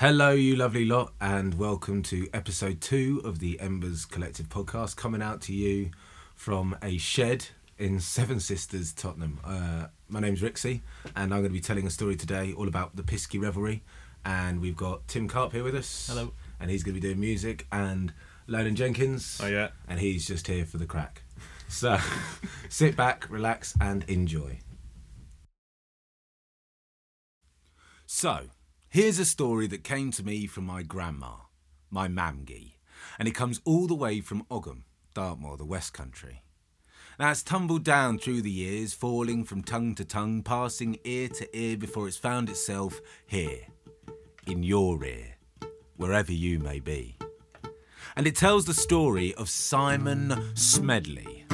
Hello, you lovely lot, and welcome to episode two of the Embers Collective podcast, coming out to you from a shed in Seven Sisters, Tottenham. Uh, my name's Rixie, and I'm going to be telling a story today all about the Piskie Revelry. And we've got Tim Karp here with us. Hello. And he's going to be doing music, and Lonan Jenkins. Oh, yeah. And he's just here for the crack. So sit back, relax, and enjoy. So, here's a story that came to me from my grandma, my mamgie, and it comes all the way from Ogham, Dartmoor, the West Country. Now, it's tumbled down through the years, falling from tongue to tongue, passing ear to ear before it's found itself here, in your ear, wherever you may be. And it tells the story of Simon Smedley.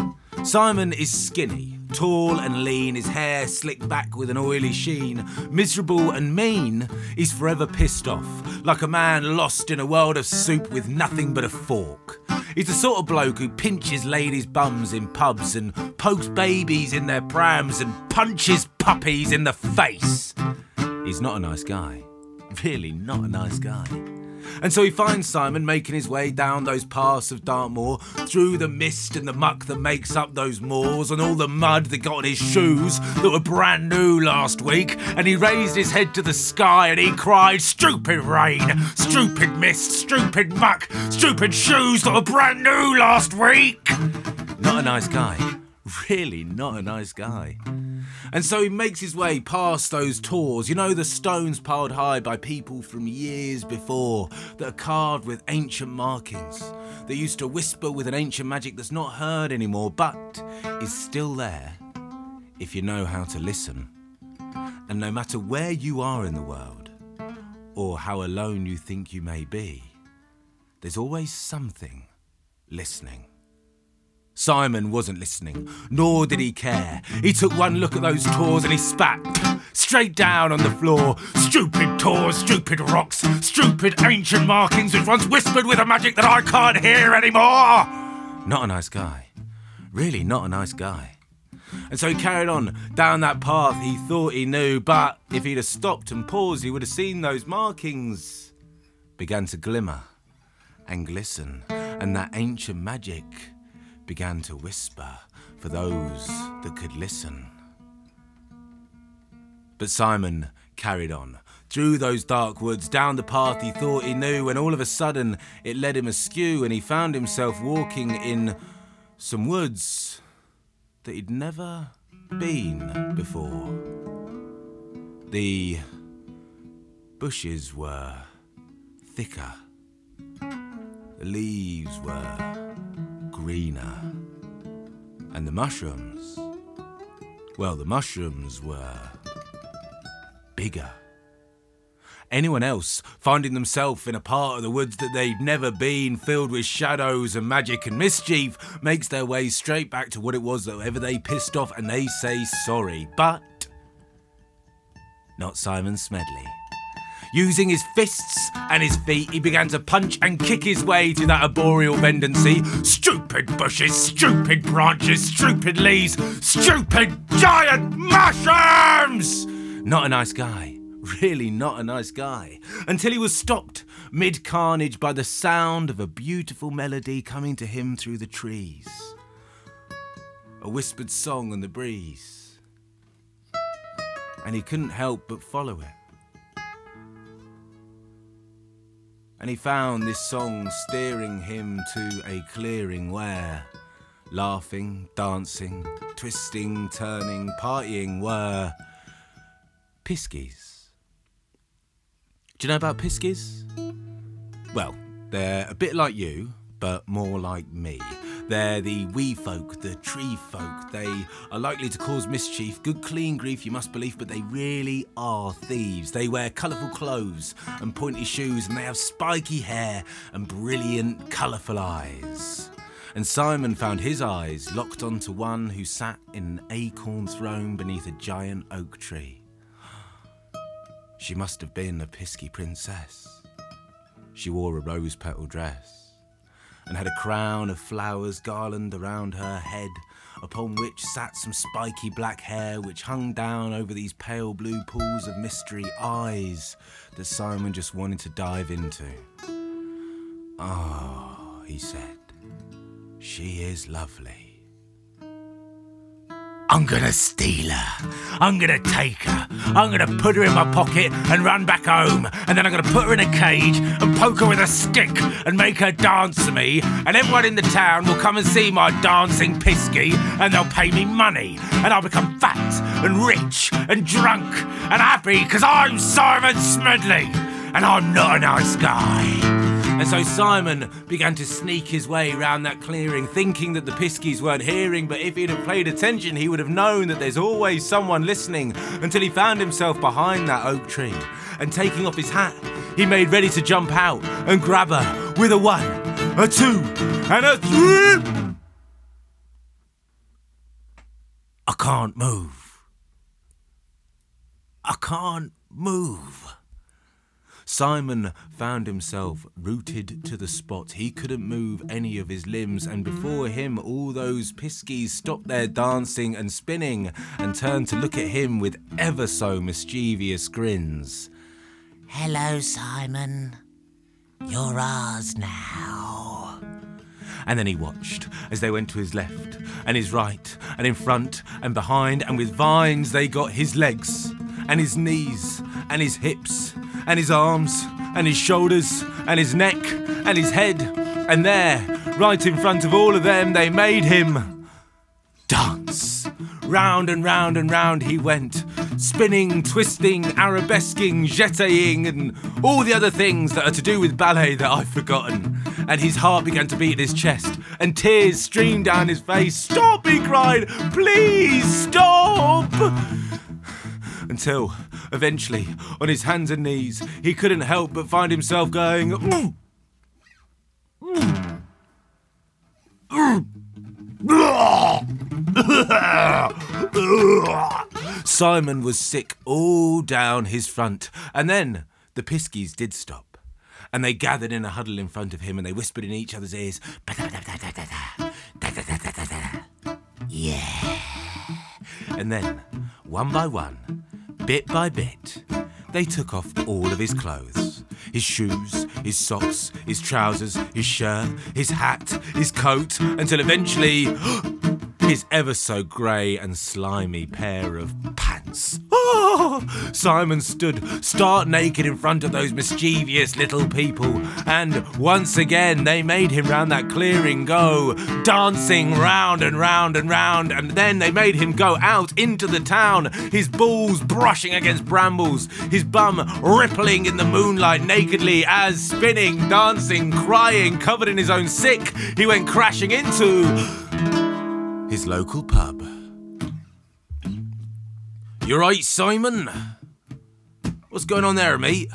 Simon is skinny, tall and lean, his hair slicked back with an oily sheen. Miserable and mean, he's forever pissed off, like a man lost in a world of soup with nothing but a fork. He's the sort of bloke who pinches ladies' bums in pubs and pokes babies in their prams and punches puppies in the face. He's not a nice guy. Really, not a nice guy. And so he finds Simon making his way down those paths of Dartmoor, through the mist and the muck that makes up those moors, and all the mud that got on his shoes that were brand new last week. And he raised his head to the sky and he cried, Stupid rain, stupid mist, stupid muck, stupid shoes that were brand new last week. Not a nice guy. Really, not a nice guy. And so he makes his way past those tors, you know, the stones piled high by people from years before that are carved with ancient markings, that used to whisper with an ancient magic that's not heard anymore, but is still there if you know how to listen. And no matter where you are in the world, or how alone you think you may be, there's always something listening. Simon wasn't listening, nor did he care. He took one look at those tors and he spat straight down on the floor. Stupid tors, stupid rocks, stupid ancient markings which once whispered with a magic that I can't hear anymore. Not a nice guy. Really, not a nice guy. And so he carried on down that path he thought he knew, but if he'd have stopped and paused, he would have seen those markings began to glimmer and glisten, and that ancient magic began to whisper for those that could listen. But Simon carried on through those dark woods, down the path he thought he knew, and all of a sudden it led him askew, and he found himself walking in some woods that he'd never been before. The bushes were thicker, the leaves were greener. And the mushrooms, well, the mushrooms were bigger. Anyone else finding themselves in a part of the woods that they'd never been, filled with shadows and magic and mischief, makes their way straight back to what it was that ever they pissed off and they say sorry. But not Simon Smedley. Using his fists and his feet, he began to punch and kick his way to that arboreal vendency. Stupid bushes, stupid branches, stupid leaves, stupid giant mushrooms! Not a nice guy. Really, not a nice guy. Until he was stopped mid carnage by the sound of a beautiful melody coming to him through the trees. A whispered song on the breeze. And he couldn't help but follow it. And he found this song steering him to a clearing where laughing, dancing, twisting, turning, partying were piskies. Do you know about piskies? Well, they're a bit like you, but more like me. They're the wee folk, the tree folk. They are likely to cause mischief, good clean grief, you must believe, but they really are thieves. They wear colourful clothes and pointy shoes, and they have spiky hair and brilliant, colourful eyes. And Simon found his eyes locked onto one who sat in an acorn throne beneath a giant oak tree. She must have been a pisky princess. She wore a rose petal dress and had a crown of flowers garland around her head, upon which sat some spiky black hair which hung down over these pale blue pools of mystery eyes that Simon just wanted to dive into. Ah, oh, he said, she is lovely. I'm gonna steal her. I'm gonna take her. I'm gonna put her in my pocket and run back home. And then I'm gonna put her in a cage and poke her with a stick and make her dance to me. And everyone in the town will come and see my dancing pisky and they'll pay me money. And I'll become fat and rich and drunk and happy because I'm Simon Smedley and I'm not a nice guy. And so Simon began to sneak his way round that clearing, thinking that the Piskies weren't hearing, but if he'd have paid attention, he would have known that there's always someone listening until he found himself behind that oak tree. And taking off his hat, he made ready to jump out and grab her with a one, a two, and a three. I can't move. I can't move. Simon found himself rooted to the spot. He couldn't move any of his limbs, and before him, all those piskies stopped their dancing and spinning and turned to look at him with ever so mischievous grins. Hello, Simon. You're ours now. And then he watched as they went to his left and his right and in front and behind, and with vines they got his legs and his knees and his hips and his arms and his shoulders and his neck and his head. And there, right in front of all of them, they made him dance. Round and round and round he went, spinning, twisting, arabesquing, jetéing, and all the other things that are to do with ballet that I've forgotten. And his heart began to beat in his chest, and tears streamed down his face. Stop, he cried, please stop! Until Eventually, on his hands and knees, he couldn't help but find himself going. Simon was sick all down his front, and then the Piskies did stop. And they gathered in a huddle in front of him and they whispered in each other's ears, Yeah. And then, one by one, Bit by bit, they took off all of his clothes his shoes, his socks, his trousers, his shirt, his hat, his coat, until eventually his ever so grey and slimy pair of pants. Simon stood stark naked in front of those mischievous little people, and once again they made him round that clearing go, dancing round and round and round, and then they made him go out into the town, his balls brushing against brambles, his bum rippling in the moonlight nakedly as spinning, dancing, crying, covered in his own sick, he went crashing into his local pub. You're right, Simon. What's going on there, mate?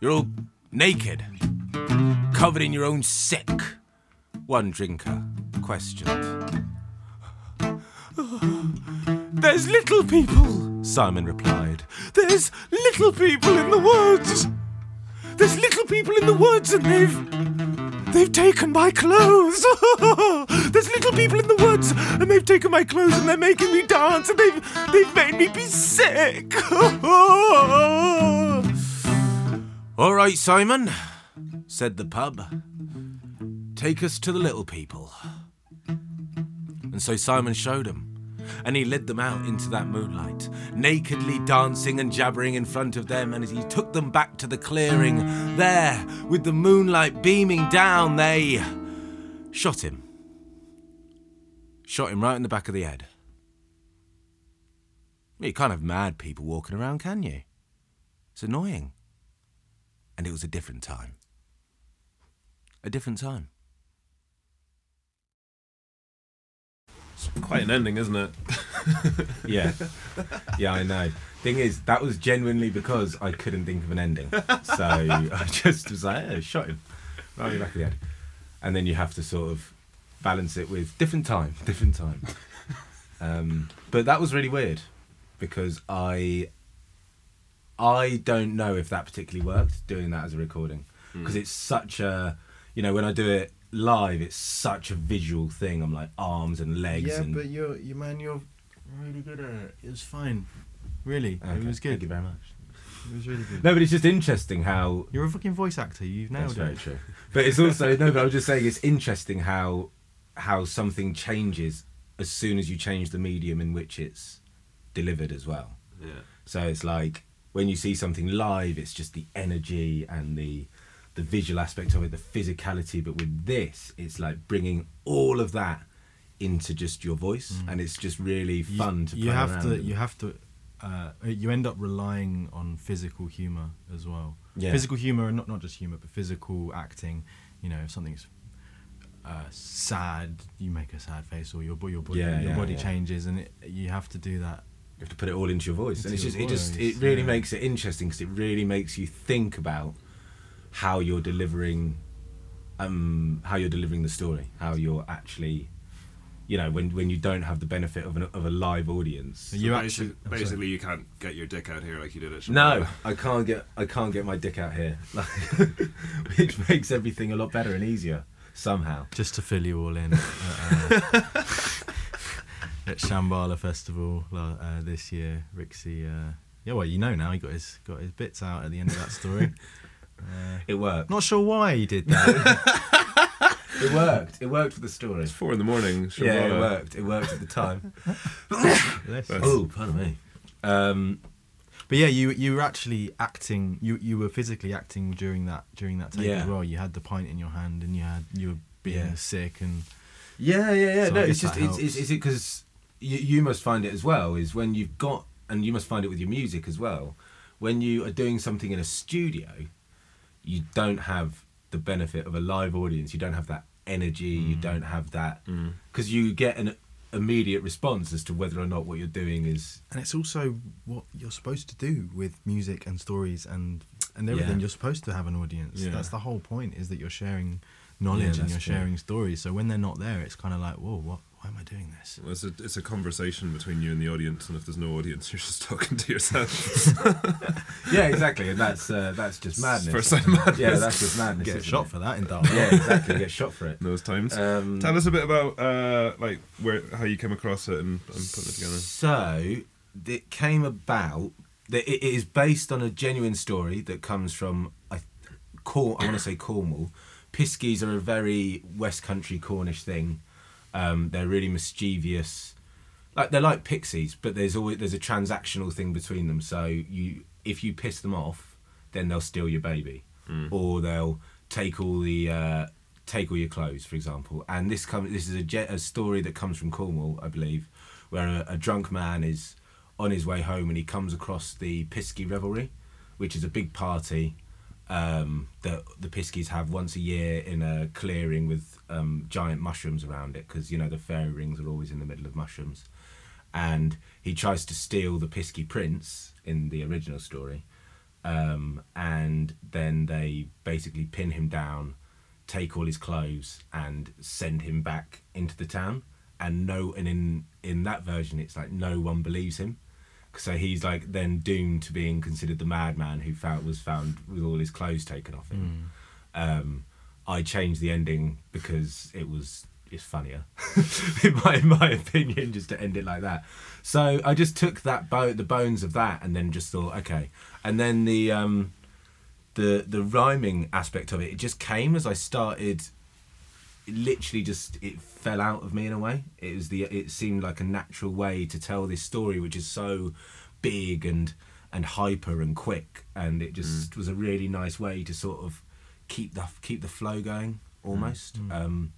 You're all naked, covered in your own sick. One drinker questioned. There's little people, Simon replied. There's little people in the woods. There's little people in the woods and they've. They've taken my clothes. There's little people in the woods and they've taken my clothes and they're making me dance and they've. They've made me be sick. All right, Simon, said the pub. Take us to the little people. And so Simon showed him and he led them out into that moonlight, nakedly dancing and jabbering in front of them. And as he took them back to the clearing, there, with the moonlight beaming down, they shot him. Shot him right in the back of the head. You can't have mad people walking around, can you? It's annoying. And it was a different time. A different time. Quite an ending, isn't it? yeah, yeah, I know. Thing is, that was genuinely because I couldn't think of an ending, so I just was like, oh, shot him right in the back of the head, and then you have to sort of balance it with different time, different time. Um, but that was really weird because I I don't know if that particularly worked doing that as a recording because mm. it's such a you know when I do it live, it's such a visual thing. I'm like arms and legs. Yeah, and, but you're you man, you're really good at it. It was fine. Really, Okay, it was good. Thank you very much. It was really good. No, but it's just interesting how You're a fucking voice actor. You've nailed That's nailed very true. But it's also no. But I was just saying, it's interesting how how something changes as soon as you change the medium in which it's delivered as well. Yeah. So it's like when you see something live, it's just the energy and the the visual aspect of it, the physicality. But with this, it's like bringing all of that into just your voice, and it's just really You- fun to. You have to. with. You have to. Uh, you end up relying on physical humor as well. Yeah. Physical humor, and not not just humor, but physical acting. You know, if something's uh, sad, you make a sad face, or your your body Yeah, your yeah, body changes, and it, you have to do that. You have to put it all into your voice, and Into it's just your it just it really makes it interesting because it really makes you think about how you're delivering, um, how you're delivering the story, how you're actually, you know, when when you don't have the benefit of an of a live audience. So you So actually basi- basically, you can't get your dick out here like you did at No, I can't get I can't get my dick out here, which makes everything a lot better and easier somehow. just to fill you all in at, uh, at Shambala Festival uh, this year. Rixie, uh, yeah, well, you know now he got his got his bits out at the end of that story. Uh, It worked. not sure why he did that. It worked. It worked for the story. It's four in the morning. Yeah, it Shambala. worked. It worked at the time. Oh, pardon me. Um, But yeah, you you were actually acting. You you were physically acting during that during that take Yeah. as well. You had the pint in your hand, and you had you were being Yeah. sick, and Yeah, yeah, yeah. So no, it's just that it's, it's it because you you must find it as well is when you've got and you must find it with your music as well. When you are doing something in a studio, you don't have the benefit of a live audience. You don't have that energy. You mm. don't have that mm. because you get an immediate response as to whether or not what you're doing is and it's also what you're supposed to do with music and stories and and everything. Yeah. You're supposed to have an audience. Yeah. That's the whole point. Is that you're sharing knowledge Yeah, and you're true. sharing stories. So when they're not there, it's kind of like, whoa, what? Why am I doing this? Well, It's a, it's a conversation between you and the audience, and if there's no audience, you're just talking to yourself. yeah exactly and that's uh, that's just madness. First time madness. Yeah, that's just madness. Get shot it? for that in Dark. Yeah, exactly. Get shot for it. in those times. Um, Tell us a bit about uh, like where how you came across it and, and putting it together. So it came about that it is based on a genuine story that comes from I, Cor- I want to say Cornwall. Piskies are a very West Country Cornish thing. Um, they're really mischievous. Like they're like pixies, but there's always there's a transactional thing between them. So you if you piss them off, then they'll steal your baby, or they'll take all the uh, take all your clothes, for example. And this comes this is a, je- a story that comes from Cornwall, I believe, where a, a drunk man is on his way home and he comes across the Piskie Revelry, which is a big party um, that the Piskies have once a year in a clearing with um, giant mushrooms around it because you know the fairy rings are always in the middle of mushrooms, and he tries to steal the Pisky prince in the original story, um, and then they basically pin him down, take all his clothes, and send him back into the town. And no, and in in that version, it's like no one believes him. So he's like then doomed to being considered the madman who found, was found with all his clothes taken off him. Um, I changed the ending because it was it's funnier, in my in my opinion, just to end it like that. So I just took that bo- the bones of that, and then just thought, okay, and then the um, the the rhyming aspect of it, it just came as I started. It literally just it fell out of me in a way. It was the it seemed like a natural way to tell this story, which is so big and and hyper and quick, and it just mm. was a really nice way to sort of keep the keep the flow going mm. almost, mm. um,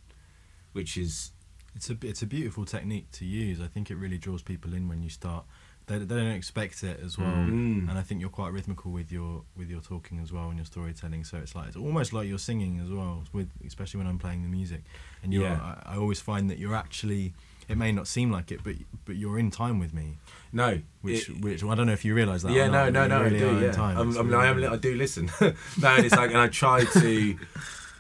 which is It's a it's a beautiful technique to use. I think it really draws people in when you start. They, they don't expect it as well, Mm. and I think you're quite rhythmical with your with your talking as well and your storytelling. So it's like it's almost like you're singing as well, with especially when I'm playing the music. And you're, Yeah. I, I always find that you're actually. It may not seem like it, but but you're in time with me, no, which it- which I don't know if you realise that. yeah, no, no, no, really I do. Yeah, time. I'm, It's I mean, I, am, really- I do listen. no, and it's like, and I try to,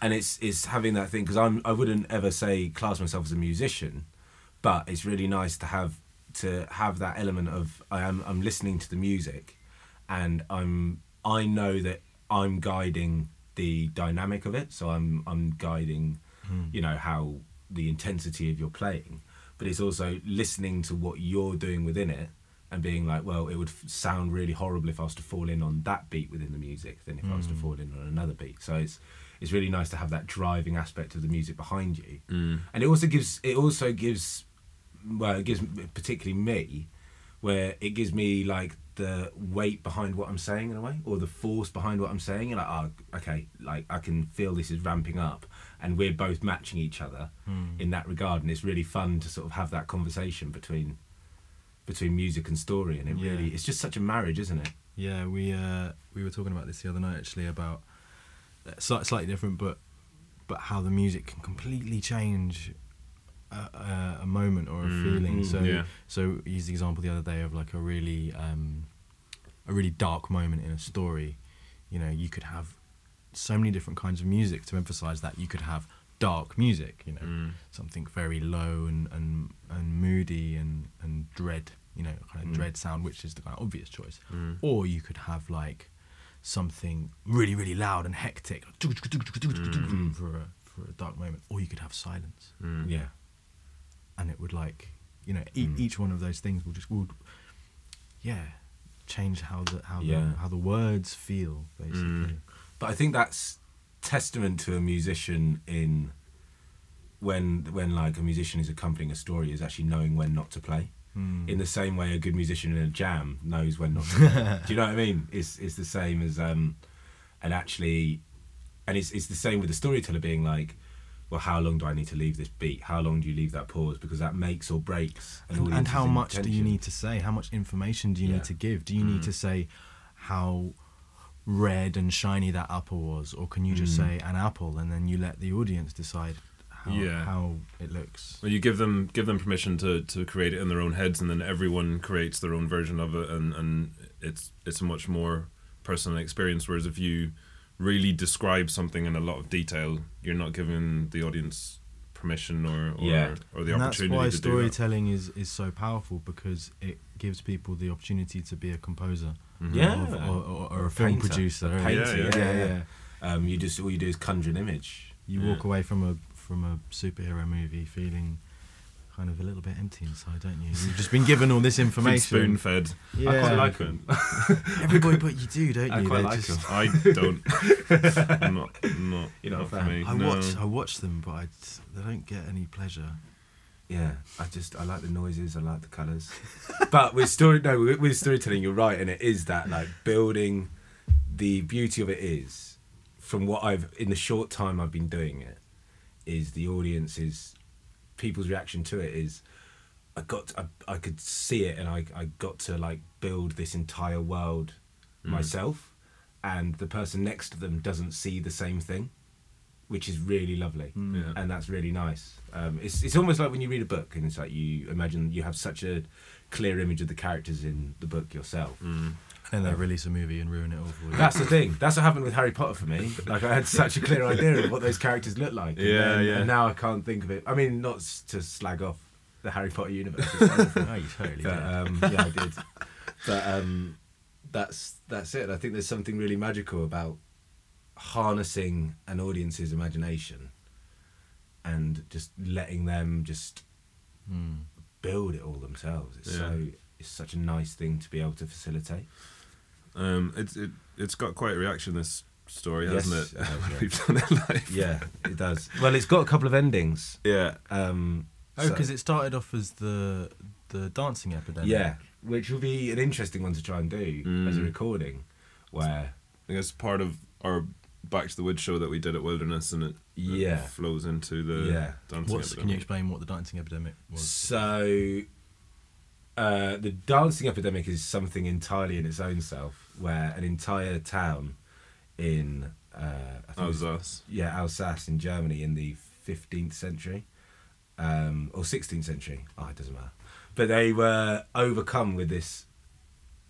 and it's it's having that thing because I'm I wouldn't ever say class myself as a musician, but it's really nice to have to have that element of I am I'm listening to the music, and I'm I know that I'm guiding the dynamic of it. So I'm I'm guiding, hmm. you know, how the intensity of your playing, but it's also listening to what you're doing within it and being like, well, it would f- sound really horrible if I was to fall in on that beat within the music than if I was to hmm. fall in on another beat. So it's it's really nice to have that driving aspect of the music behind you, hmm. and it also gives it also gives well, it gives particularly me where it gives me like the weight behind what I'm saying in a way, or the force behind what I'm saying. You're like, oh, okay, like I can feel this is ramping up, and we're both matching each other in that regard, and it's really fun to sort of have that conversation between between music and story, and it Yeah. really it's just such a marriage, isn't it? Yeah, we uh, we were talking about this the other night actually about uh, slightly different, but but how the music can completely change a, a, moment or a feeling. mm, So yeah. so I used the example the other day of like a really um, a really dark moment in a story. You know, you could have so many different kinds of music to emphasize that. You could have dark music, you know, Mm. something very low and, and, and moody and, and dread, you know, kind of Mm. dread sound, which is the kind of obvious choice. Mm. Or you could have like something really, really loud and hectic Mm. for a for a dark moment. Or you could have silence, Mm. Yeah, and it would like, you know, e- Mm. each one of those things will just would, yeah, change how the how Yeah. the how the words feel basically. but I think that's testament to a musician in when when like a musician is accompanying a story is actually knowing when not to play. Mm. in the same way a good musician in a jam knows when not to play. Do you know what I mean? It's it's the same as um and actually and it's it's the same with the storyteller being like, well, how long do I need to leave this beat? How long do you leave that pause? Because that makes or breaks an and, and how much do you need to say how much information do you Yeah. need to give do you need to say how red and shiny that apple was or can you just Mm. say an apple and then you let the audience decide how, Yeah. how it looks Well, you give them give them permission to, to create it in their own heads, and then everyone creates their own version of it, and, and it's it's a much more personal experience. Whereas if you really describe something in a lot of detail, you're not giving the audience permission or or, Yeah. or the and that's opportunity why to do that. storytelling is, is so powerful because it gives people the opportunity to be a composer Mhm. Yeah. of- or, or, or Or a film painter. producer A painter, Yeah, yeah, yeah. yeah, Um, you just all you do is conjure an image. you Yeah. walk away from a from a superhero movie feeling kind of a little bit empty inside don't you you've just been given all this information spoon fed. yeah. I quite like them. Everybody but you do, don't you? I you? quite They're like just- 'em. I don't. not not. You're not a not for me. I no. watch, I watch them, but I, they don't get any pleasure. Yeah, I just I like the noises, I like the colours. but with story, no, with, with storytelling, you're right, and it is that like building. The beauty of it is, from what I've in the short time I've been doing it, is the audience is, people's reaction to it is, I got I, I could see it, and I I got to like build this entire world myself, and the person next to them doesn't see the same thing, which is really lovely Yeah. and that's really nice. Um, it's it's almost like when you read a book and it's like you imagine you have such a clear image of the characters in the book yourself. Mm. And they release a movie and ruin it all for you. That's the thing. That's what happened with Harry Potter for me. Like I had such a clear idea of what those characters look like. And Yeah, then- yeah. And now I can't think of it. I mean, not to slag off the Harry Potter universe, it's wonderful. oh, you totally but did. um, yeah, I did. But um, that's that's it. I think there's something really magical about harnessing an audience's imagination and just letting them just Hmm. Build it all themselves. It's Yeah. so it's such a nice thing to be able to facilitate. Um, it's it it's got quite a reaction. This story, Yes, hasn't it? it has, yeah. We've done it live. Yeah, it does. Well, it's got a couple of endings. Yeah. Um, Oh, so- because it started off as the the dancing epidemic. yeah, which will be an interesting one to try and do as a Mm. recording, where I guess part of our Back to the Woods show that we did at Wilderness, and it, it Yeah. flows into the Yeah. dancing. What's, can you explain what the dancing epidemic was? So, uh, the dancing epidemic is something entirely in its own self, where an entire town in uh, I was- Alsace. yeah Alsace in Germany in the fifteenth century, um, or sixteenth century. Oh, it doesn't matter. But they were overcome with this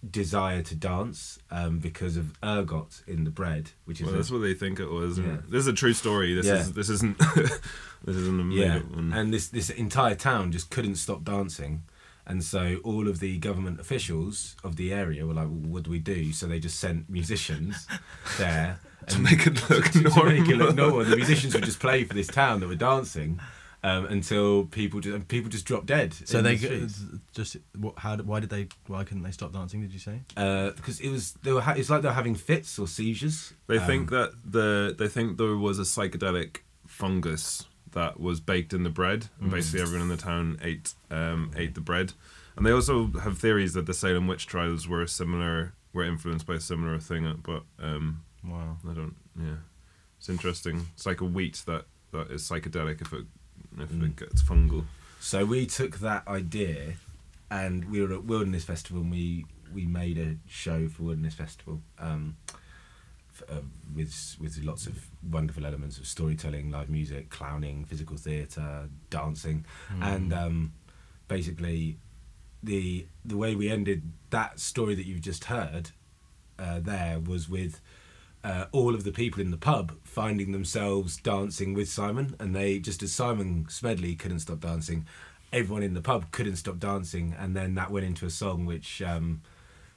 desire to dance um, because of ergot in the bread, which is Well, a- that's what they think it was. Yeah. This is a true story. This Yeah. is this isn't this isn't a Yeah, one. and this this entire town just couldn't stop dancing, and so all of the government officials of the area were like, well, "What do we do?" So they just sent musicians there, To make it look to, to make it normal. look normal. The musicians would just play for this town that were dancing um, until people just people just dropped dead. So they the just what? How? Why did they? Why couldn't they stop dancing? Did you say? uh, because it was they were ha- it's like they're having fits or seizures. They Um, think that the they think there was a psychedelic fungus that was baked in the bread, and basically everyone in the town ate um, ate the bread. And they also have theories that the Salem witch trials were similar, were influenced by a similar thing. uh, But um, Wow. I don't. Yeah, it's interesting. It's like a wheat that that is psychedelic if it if Mm. it gets fungal. So we took that idea, and we were at Wilderness Festival, and we we made a show for Wilderness Festival, um, f- uh, with with lots of wonderful elements of storytelling, live music, clowning, physical theatre, dancing, and um, basically, the the way we ended that story that you've just heard, uh, there was with. Uh, all of the people in the pub finding themselves dancing with Simon, and they just as Simon Smedley couldn't stop dancing, everyone in the pub couldn't stop dancing, and then that went into a song which um,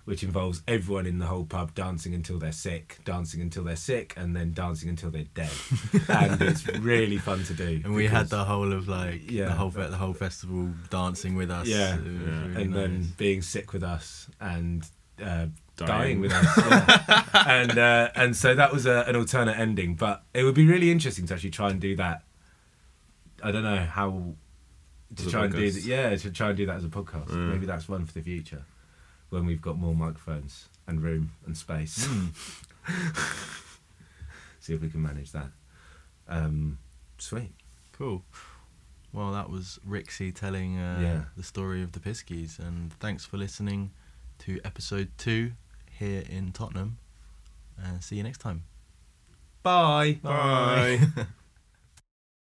which involves everyone in the whole pub dancing until they're sick, dancing until they're sick, and then dancing until they're dead, and it's really fun to do. And we had the whole of like Yeah. the whole the whole festival dancing with us. Yeah. Yeah. really and then being sick with us and uh, dying. With us. yeah. and uh, and so that was a, an alternate ending, but it would be really interesting to actually try and do that. I don't know how to try and do that. Yeah, to try and do that as a podcast. Mm. Maybe that's one for the future when we've got more microphones and room and space. See if we can manage that. Um, sweet. Cool. Well, that was Rixie telling uh, Yeah. the story of the Piskies, and thanks for listening to episode two here in Tottenham. And see you next time. Bye. Bye.